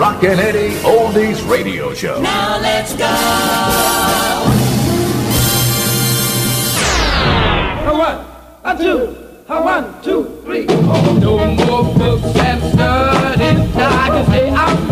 Rockin' Eddy Oldies Radio Show. Now let's go. A one, a two, a one, two, three, four. No more books and studies. Now I can stay out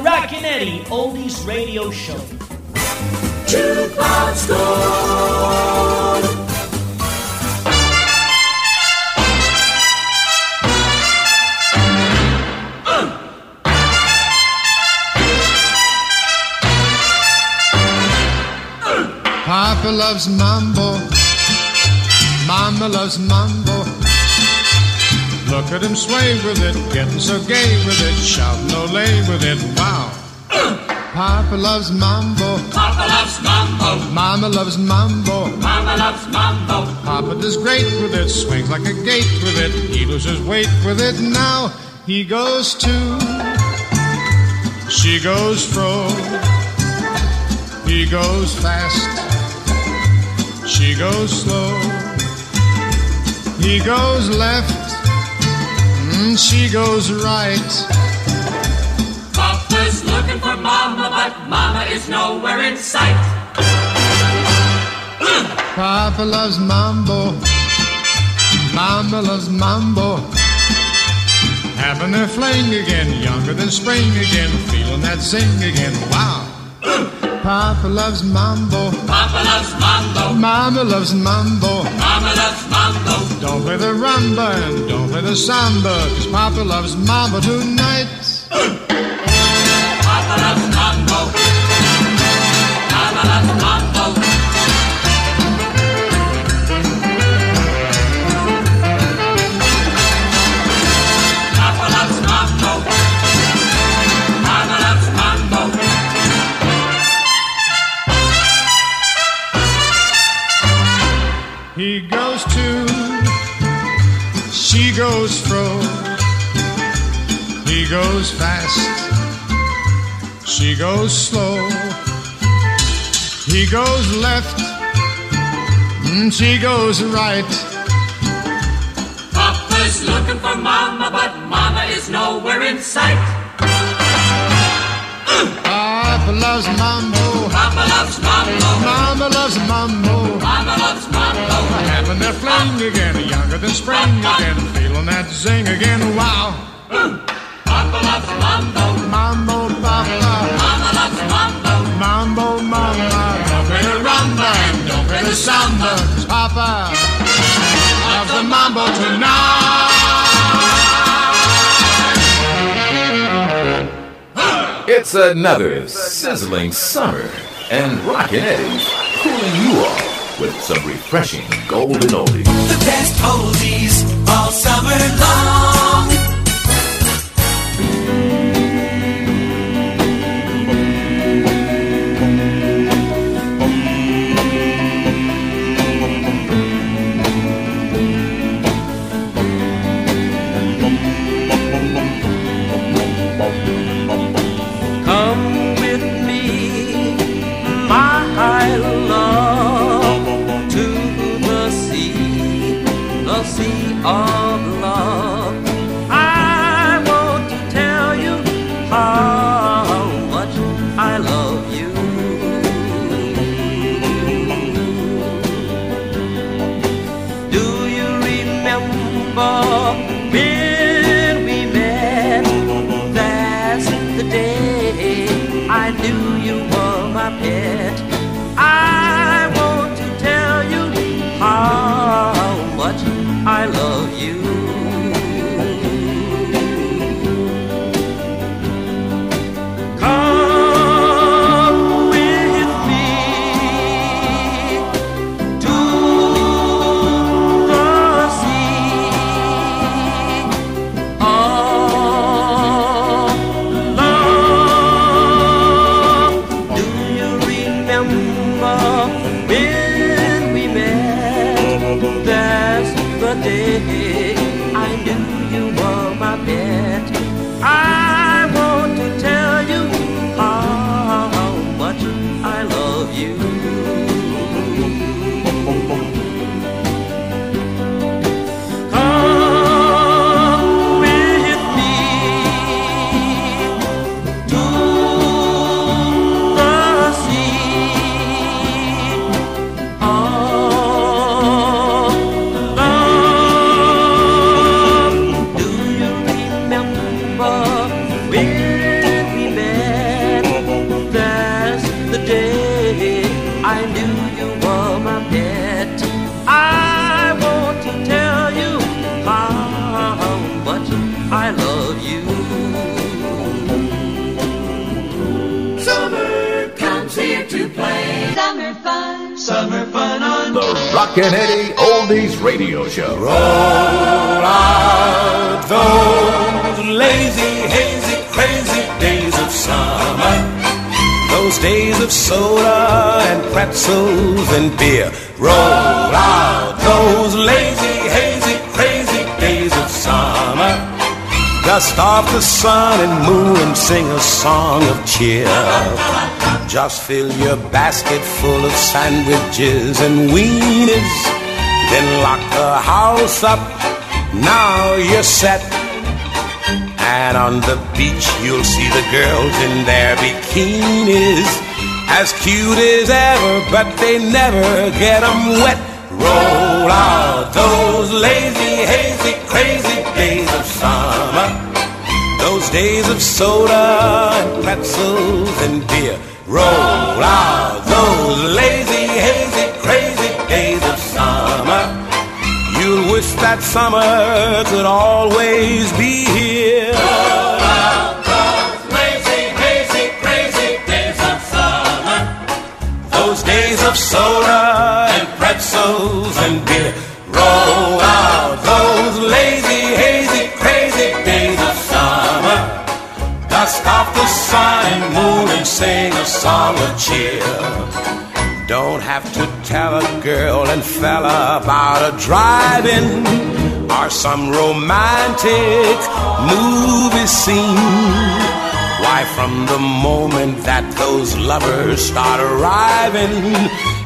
is the Rockin' Eddy Oldies Radio Show. Jukebox Gold. Papa loves mambo. Mama loves mambo. At him sway with it, getting so gay with it, shouting lay with it. Wow. Papa loves mambo. Papa loves mambo. Mama loves mambo. Mama loves mambo. Papa does great with it, swings like a gate with it. He loses weight with it. Now he goes to. She goes fro. He goes fast. She goes slow. He goes left. Mm, she goes right. Papa's looking for mama, but mama is nowhere in sight. Papa loves mambo. Mama loves mambo. Having a fling again, younger than spring again, feeling that zing again. Wow. Papa loves mambo. Papa loves mambo. Mama loves mambo. Mama loves mambo. Don't play the rumba and don't play the samba, cause Papa loves mambo tonight. He goes to, she goes fro. He goes fast, she goes slow. He goes left, mm, she goes right. Papa's looking for Mama, but Mama is nowhere in sight. Papa loves mambo, Papa loves mambo. Mama loves mambo. Mama loves mambo. Having their fling again, younger than spring again, feeling that zing again. Wow, Ooh. Papa loves mambo. mambo, papa. Mama loves mambo. Mambo, mama, don't play the rumba and don't play the samba. Papa loves the mambo tonight. It's another sizzling summer, and Rockin' Eddy's cooling you off with some refreshing golden oldies. The best oldies all summer long. Remember The Rockin' Eddy Oldies Radio Show. Roll out those lazy, hazy, crazy days of summer. Those days of soda and pretzels and beer. Roll out those lazy, hazy, crazy days of summer. Dust off the sun and moon and sing a song of cheer. Just fill your basket full of sandwiches and wieners. Then lock the house up. Now you're set. And on the beach, you'll see the girls in their bikinis. As cute as ever, but they never get 'em wet. Roll out those lazy, hazy, crazy days of summer. Those days of soda and pretzels and beer. Roll out those lazy, hazy, crazy days of summer. You'll wish that summer could always be here. Roll out those Lazy, hazy, crazy days of summer. Those days of soda sun and moon and sing a song of cheer. Don't have to tell a girl and fella about a drive-in or some romantic movie scene. Why, from the moment that those lovers start arriving,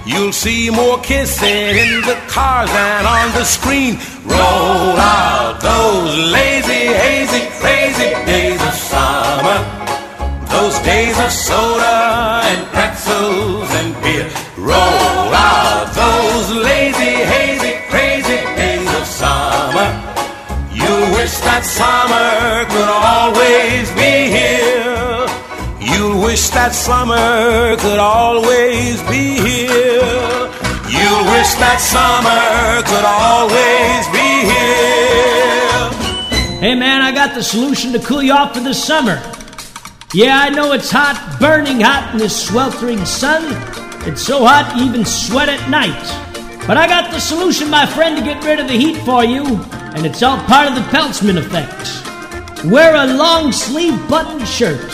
you'll see more kissing in the cars than on the screen. Roll out those lazy, hazy, crazy days of summer. Those days of soda and pretzels and beer. Roll out those lazy, hazy, crazy days of summer. You wish that summer could always be here. You wish that summer could always be here. You wish that summer could always be here. Hey man, I got the solution to cool you off for the summer. Yeah, I know it's hot, burning hot in this sweltering sun. It's so hot you even sweat at night. But I got the solution, my friend, to get rid of the heat for you, and it's all part of the Peltzman effect. Wear a long sleeve button shirt.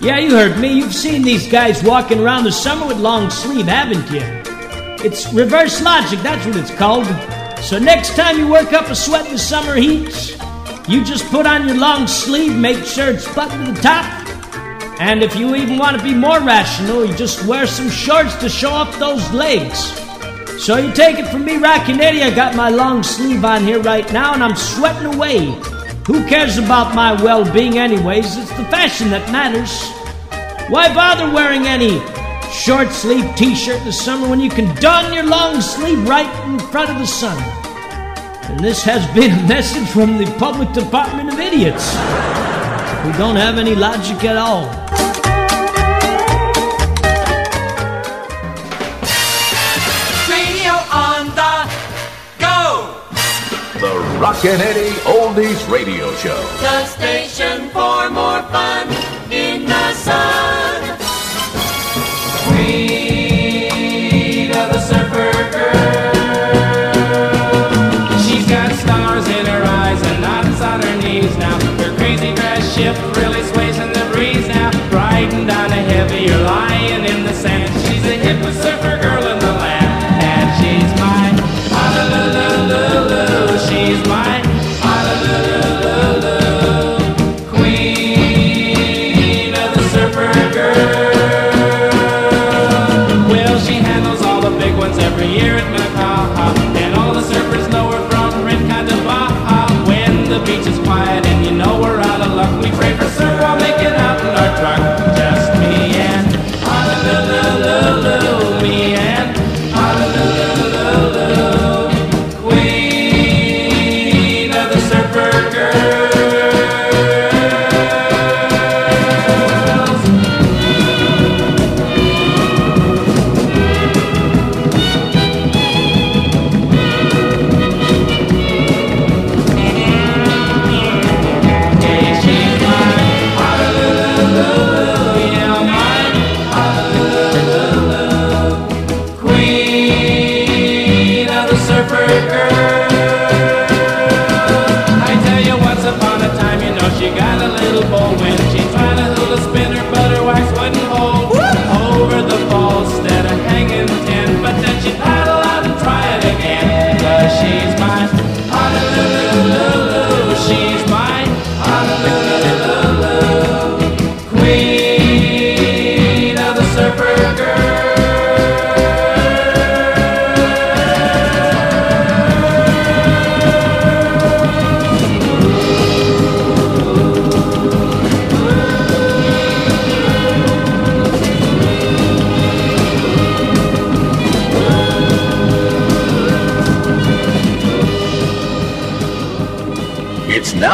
Yeah, you heard me. You've seen these guys walking around the summer with long sleeve, haven't you? It's reverse logic, that's what it's called. So next time you work up a sweat in the summer heat, you just put on your long sleeve, make sure it's buttoned to the top. And if you even want to be more rational, you just wear some shorts to show off those legs. So you take it from me, Rockin' Eddy, I got my long sleeve on here right now and I'm sweating away. Who cares about my well being, anyways? It's the fashion that matters. Why bother wearing any short sleeve t shirt in the summer when you can don your long sleeve right in front of the sun? And this has been a message from the Public Department of Idiots We don't have any logic at all. Radio on the go. The Rockin' Eddy Oldies Radio Show. The station for more fun in the sun. Queen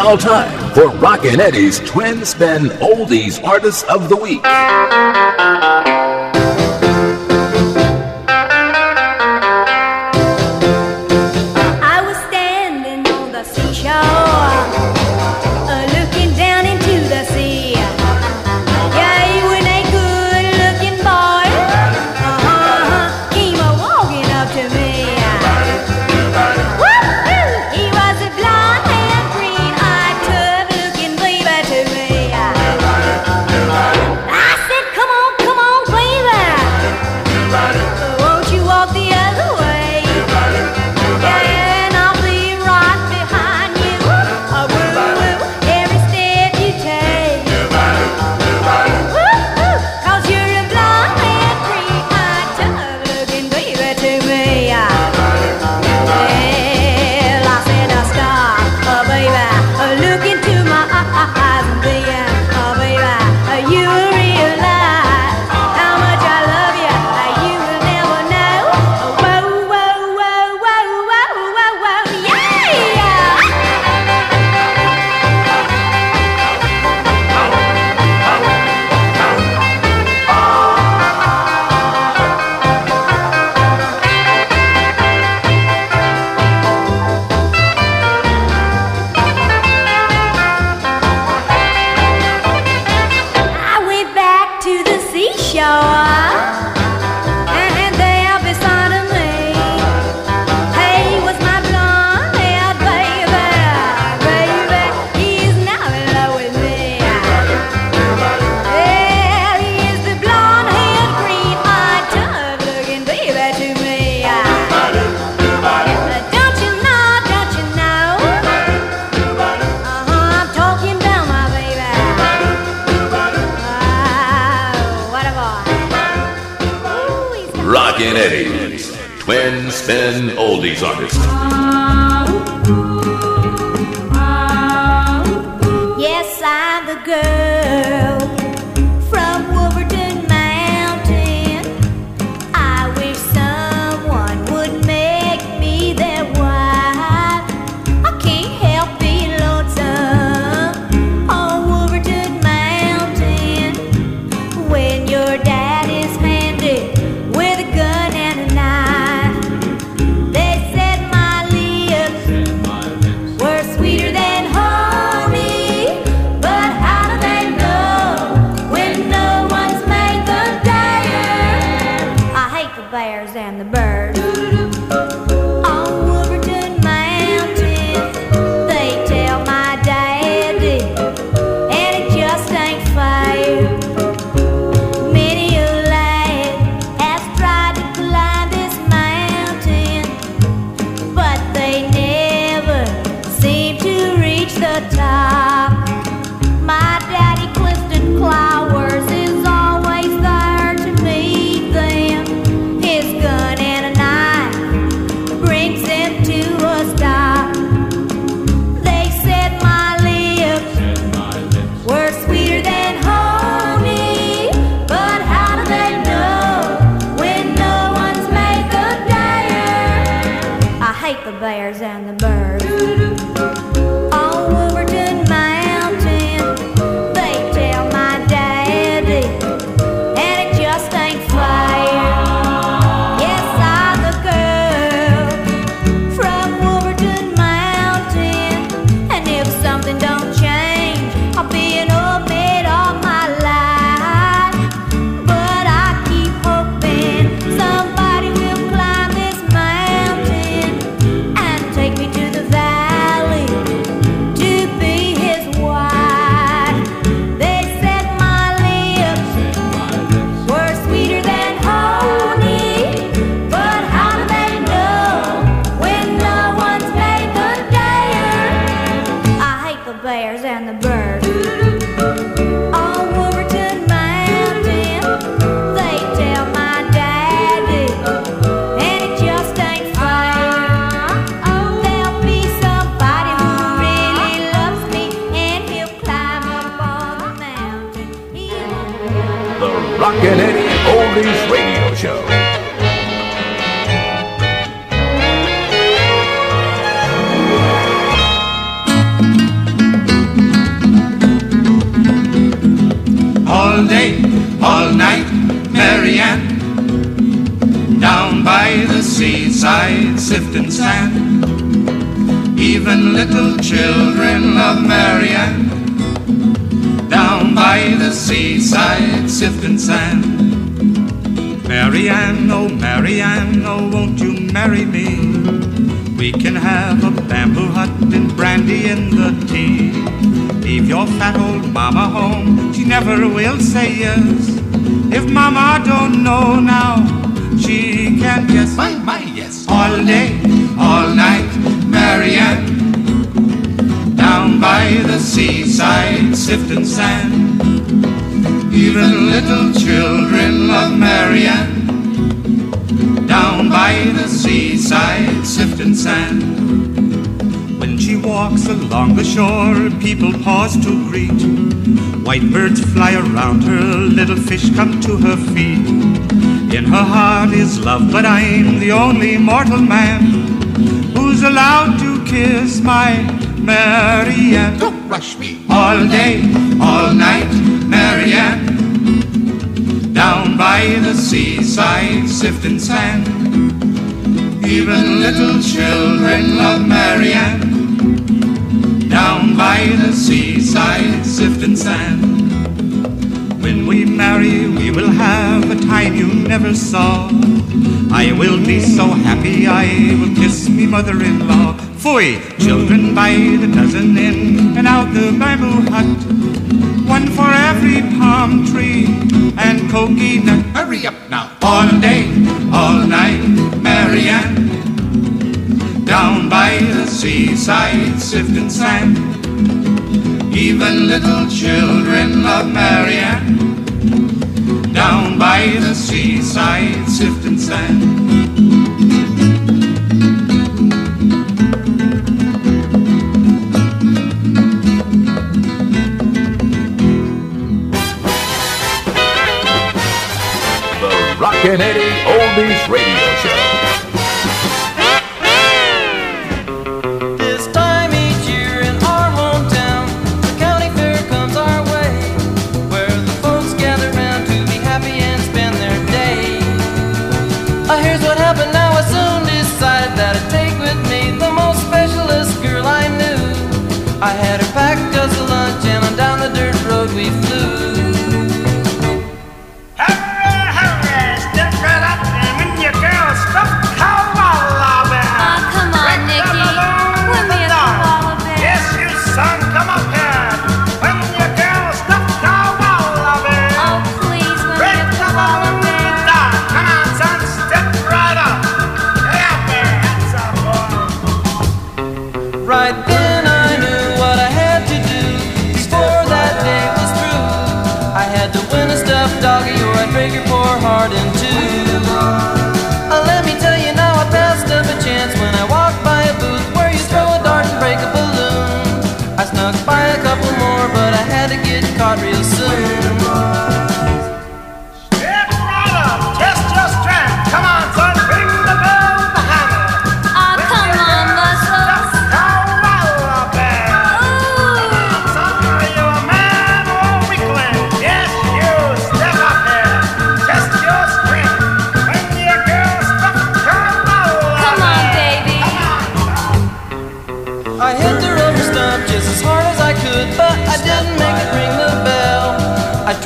now time for Rockin' Eddy's Twin Spin Oldies Artists of the Week. Sifting sand. Even little children love Marianne. Down by the seaside, sifting sand. Marianne, oh Marianne, oh won't you marry me? We can have a bamboo hut and brandy in the tea. Leave your fat old mama home, she never will say yes. If mama don't know now, she can guess. My, my, yes. All day, all night, Marianne. Down by the seaside, sifting sand. Even little children love Marianne. Down by the seaside, sifting sand. When she walks along the shore, people pause to greet. White birds fly around her, little fish come to her feet. In her heart is love, but I'm the only mortal man who's allowed to kiss my Marianne. Don't rush me. All day, all night, Marianne. Down by the seaside, sifting sand. Even little children love Marianne. Down by the seaside, sifting sand. We marry, we will have a time you never saw. I will be so happy, I will kiss me mother-in-law. Fui, children by the dozen in and out the bamboo hut. One for every palm tree and coconut. Hurry up now. All day, all night, Marianne. Down by the seaside, sifting sand. Even little children of Marianne. Down by the seaside sifting sand. The Rockin' Eddy Oldies Radio.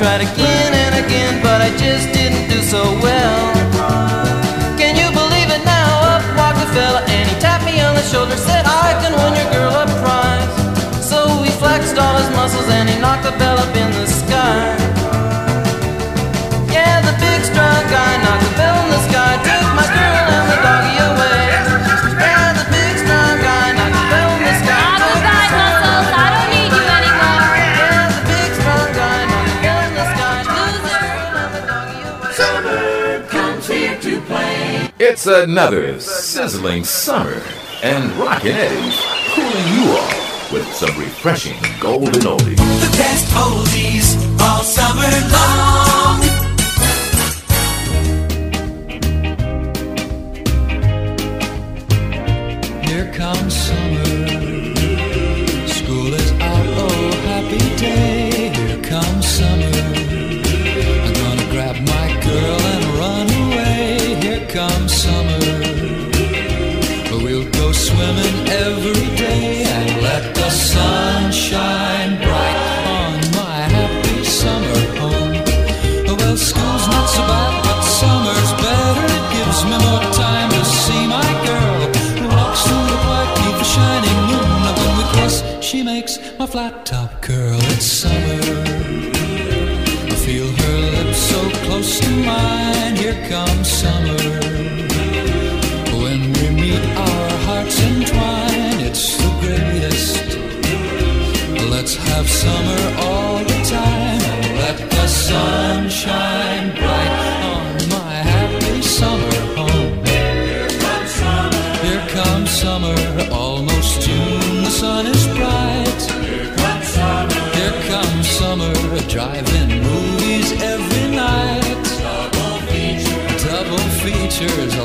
tried again and again, but I just didn't do so well. It's another sizzling summer, and Rockin' Eddy's cooling you off with some refreshing golden oldies. The best oldies all summer long. flat top girl, it's summer. I feel her lips so close to mine, here comes summer. When we meet, our hearts entwine, it's the greatest. Let's have summer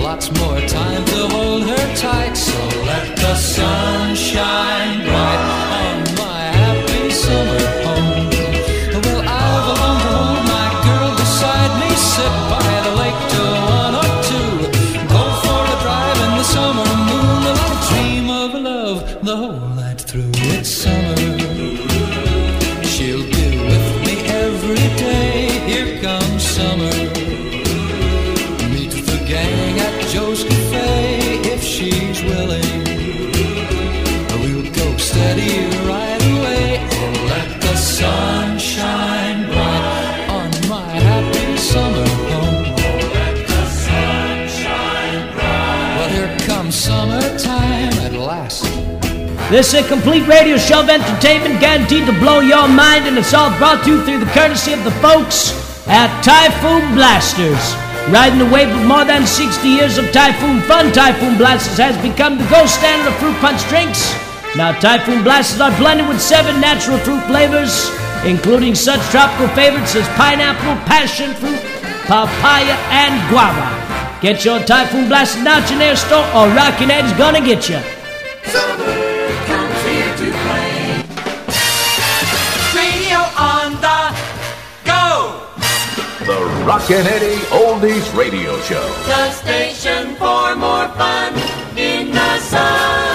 lots more time. This is a complete radio show of entertainment guaranteed to blow your mind, and it's all brought to you through the courtesy of the folks at Typhoon Blasters. Riding the wave of more than 60 years of Typhoon fun, Typhoon Blasters has become the gold standard of fruit punch drinks. Now, Typhoon Blasters are blended with seven natural fruit flavors, including such tropical favorites as pineapple, passion fruit, papaya, and guava. Get your Typhoon Blasters now at your nearest store or Rockin' Ed's gonna get you. Summer comes here to play. Radio on the go. The Rockin' Eddy Oldies Radio Show. The station for more fun in the sun.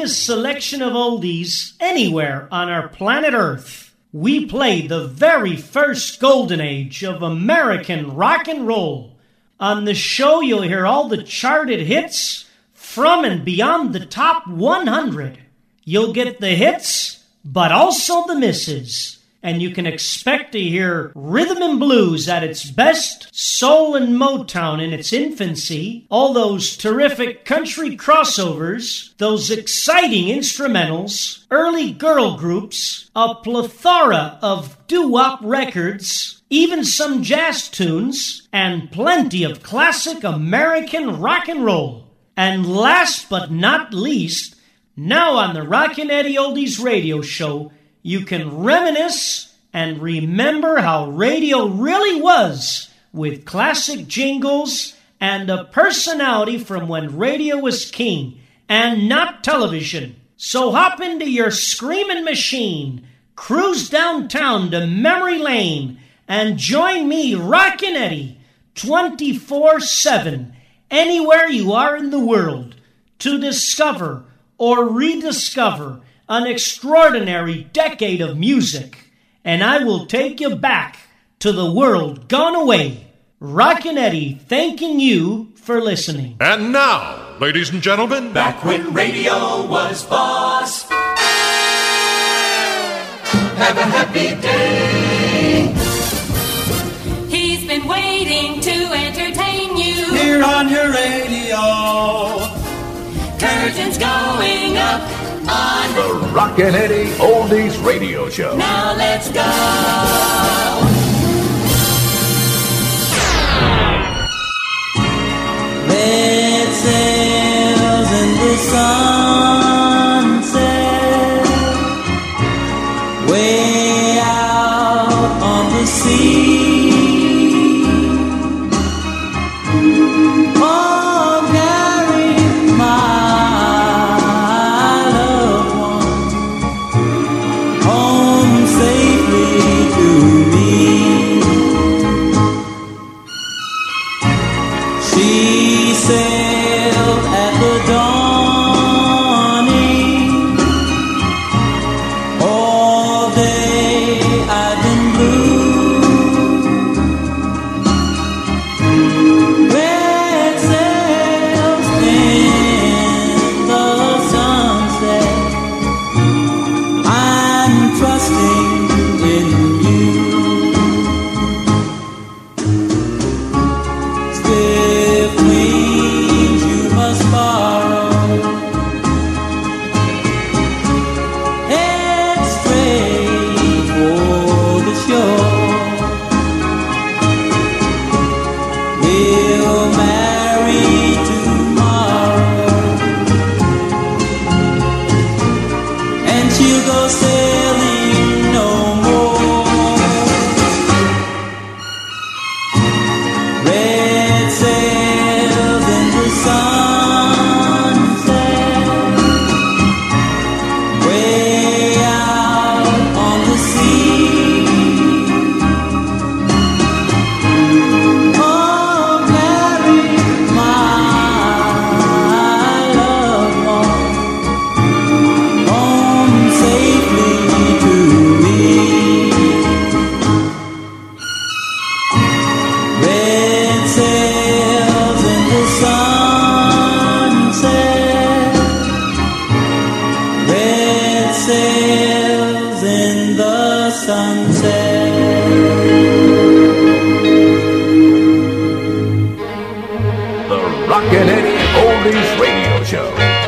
Widest selection of oldies anywhere on our planet Earth. We play the very first golden age of American rock and roll. On the show, you'll hear all the charted hits from and beyond the top 100. You'll get the hits, but also the misses. And you can expect to hear rhythm and blues at its best, soul and Motown in its infancy, all those terrific country crossovers, those exciting instrumentals, early girl groups, a plethora of doo-wop records, even some jazz tunes, and plenty of classic American rock and roll. And last but not least, now on the Rockin' Eddy Oldies radio show, you can reminisce and remember how radio really was with classic jingles and a personality from when radio was king and not television. So hop into your screaming machine, cruise downtown to Memory Lane, and join me, Rockin' Eddy, 24 7, anywhere you are in the world, to discover or rediscover an extraordinary decade of music, and I will take you back to the world gone away. Rockin' Eddy thanking you for listening. And now, ladies and gentlemen, Back when radio was boss. Have a happy day. He's been waiting to entertain you. Here on your radio. Curtains going up, on. The Rockin' Eddy Oldies Radio Show. Now let's go. Red sails in the sunset, Rock and Eddy Oldies Radio Show.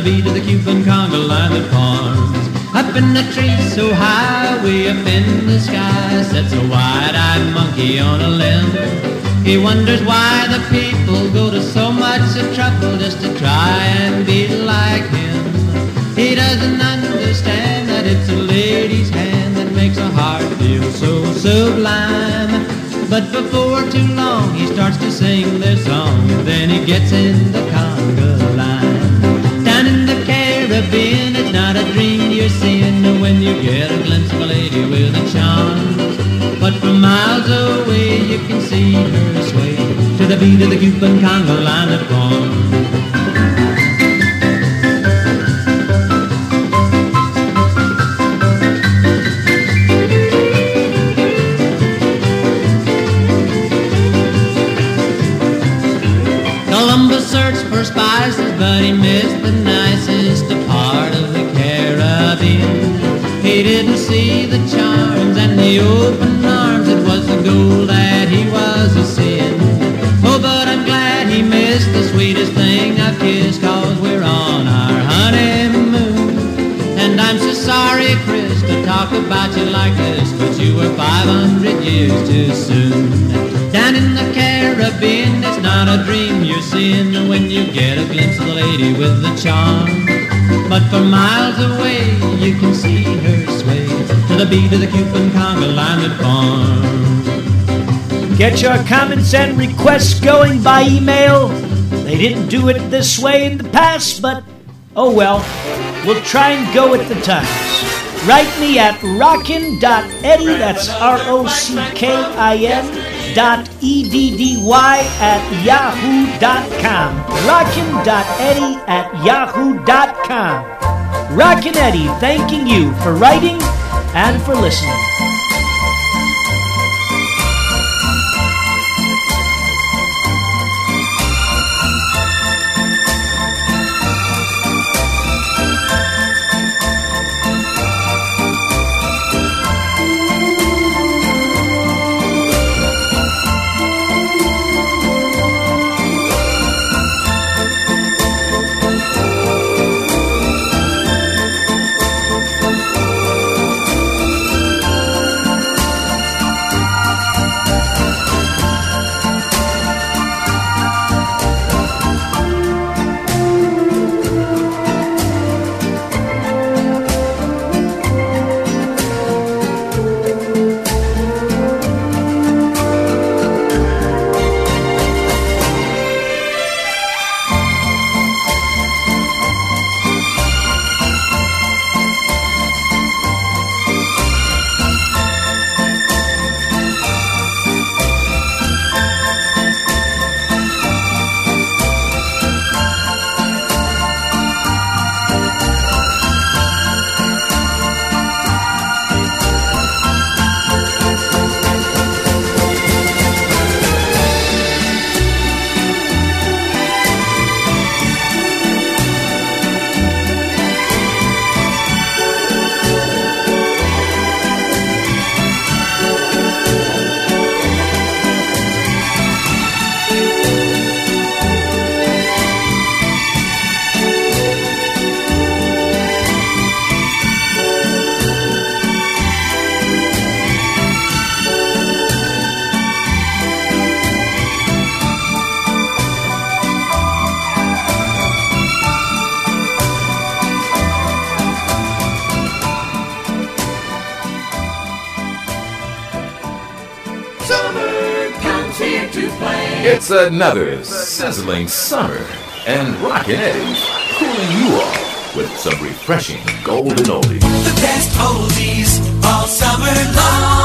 The beat of the Cuban conga line that forms. Up in the trees so high, way up in the sky, sits a wide-eyed monkey on a limb. He wonders why the people go to so much trouble just to try and be like him. He doesn't understand that it's a lady's hand that makes a heart feel so sublime. But before too long he starts to sing their song, then he gets in the conga line. A dream you're seeing when you get a glimpse of a lady with a charm. But from miles away you can see her sway to the beat of the Cuban conga line that forms. Charm. But for miles away, you can see her sway to the beat of the Cuban conga line that forms. Get your comments and requests going by email. They didn't do it this way in the past, but oh well. We'll try and go with the times. Write me at rockin.eddy, that's R-O-C-K-I-N dot E-D-D-Y at yahoo.com. Rockin.eddy at yahoo.com. Rockin' Eddy thanking you for writing and for listening. It's another sizzling summer, and Rockin' Eddy's cooling you off with some refreshing golden oldies. The best oldies all summer long.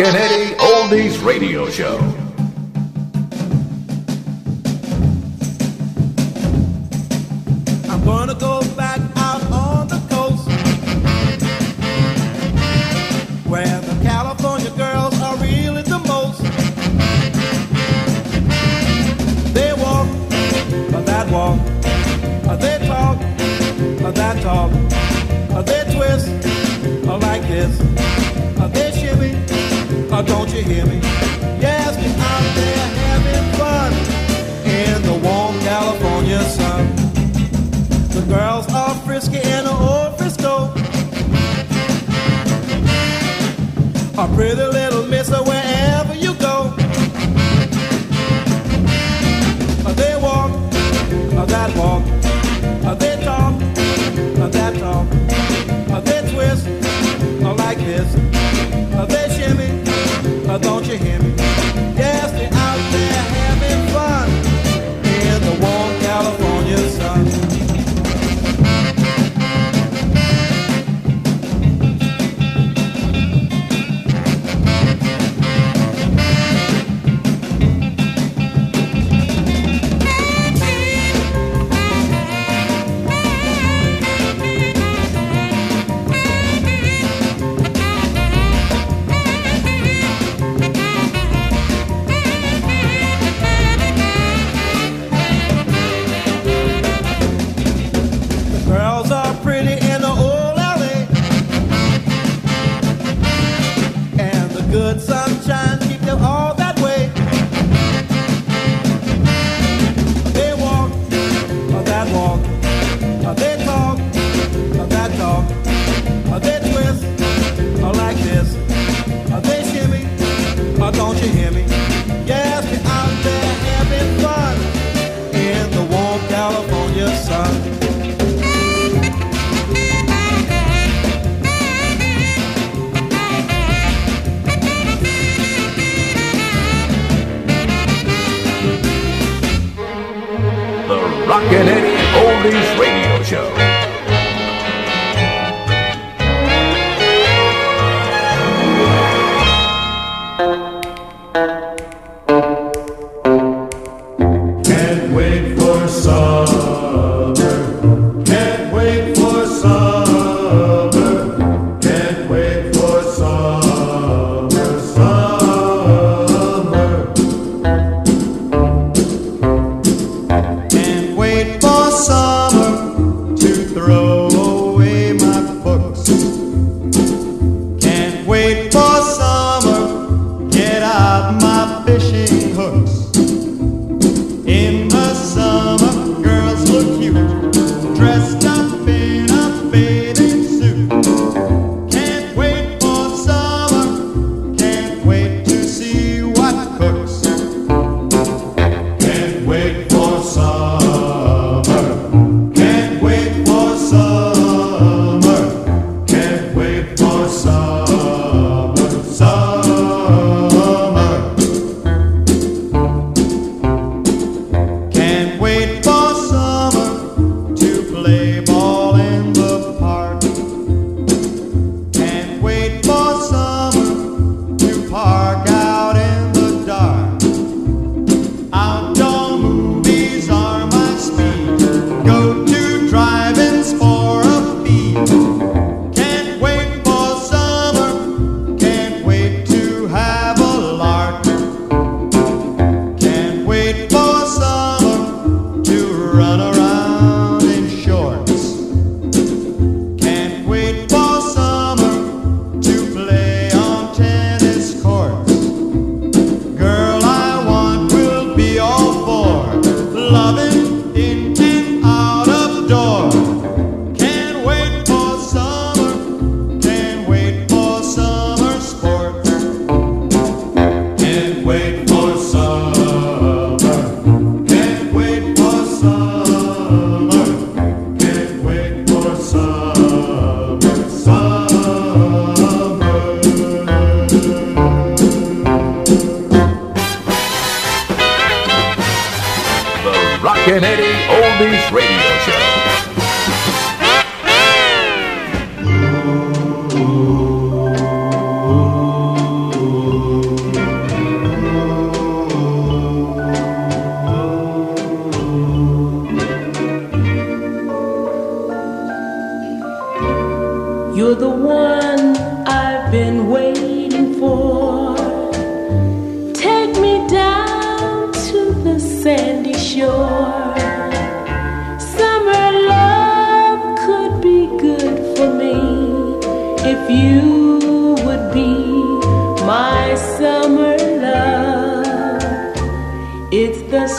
Eddy Oldies Radio Show.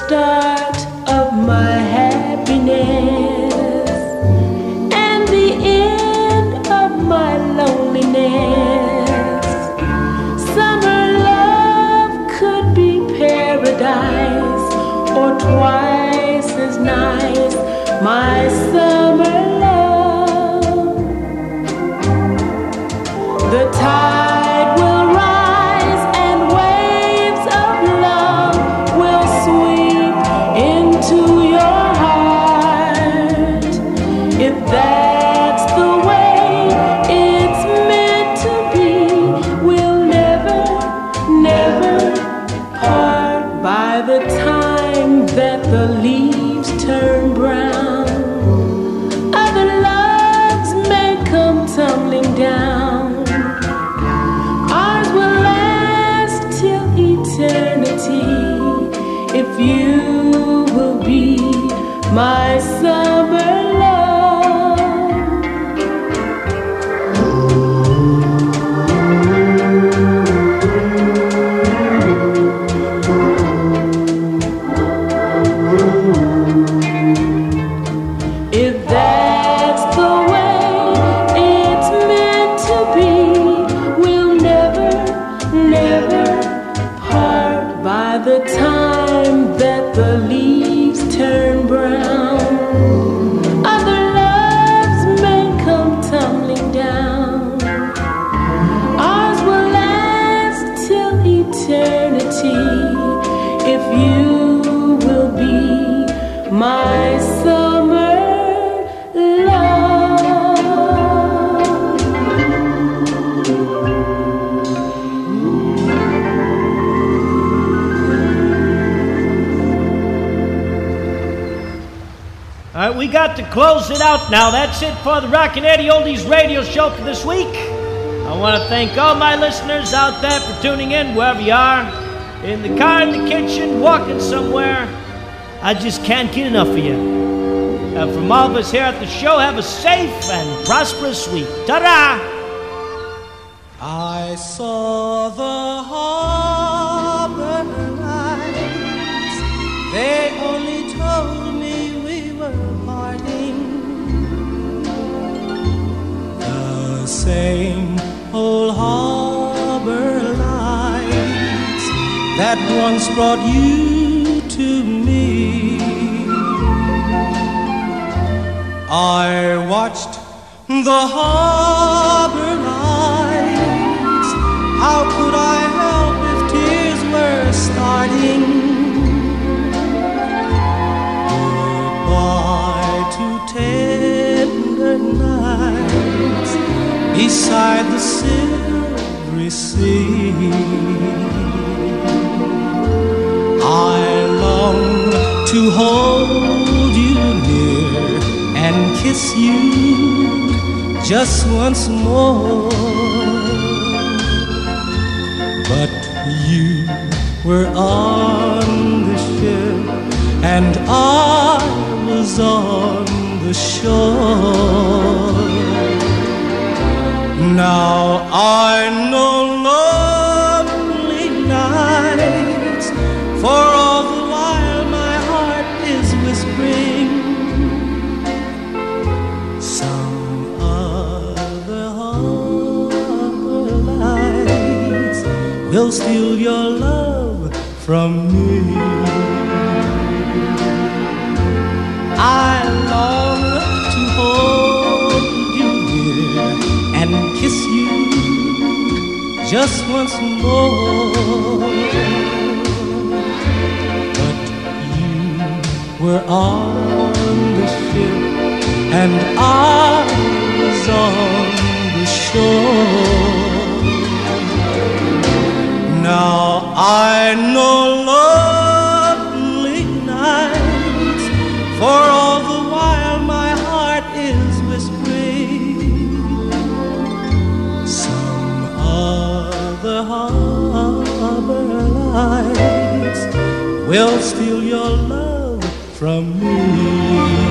Start of my happiness and the end of my loneliness. Summer love could be paradise or twice as nice. My summer love. The tide by the time got to close it out now. That's it for the Rockin' Eddy Oldies radio show for this week. I want to thank all my listeners out there for tuning in, wherever you are, in the car, in the kitchen, walking somewhere. I just can't get enough of you. And from all of us here at the show, have a safe and prosperous week. Ta-da! I saw the same old harbor lights that once brought you to me. I watched the harbor lights. How could I help if tears were starting? Goodbye to tender nights beside the silvery sea. I long to hold you near and kiss you just once more. But you were on the ship and I was on the shore. Now I know lonely nights, for all the while my heart is whispering some other harbor lights will steal your love from me. I long just once more. But you were on the ship and I was on the shore. Now I know will steal your love from me.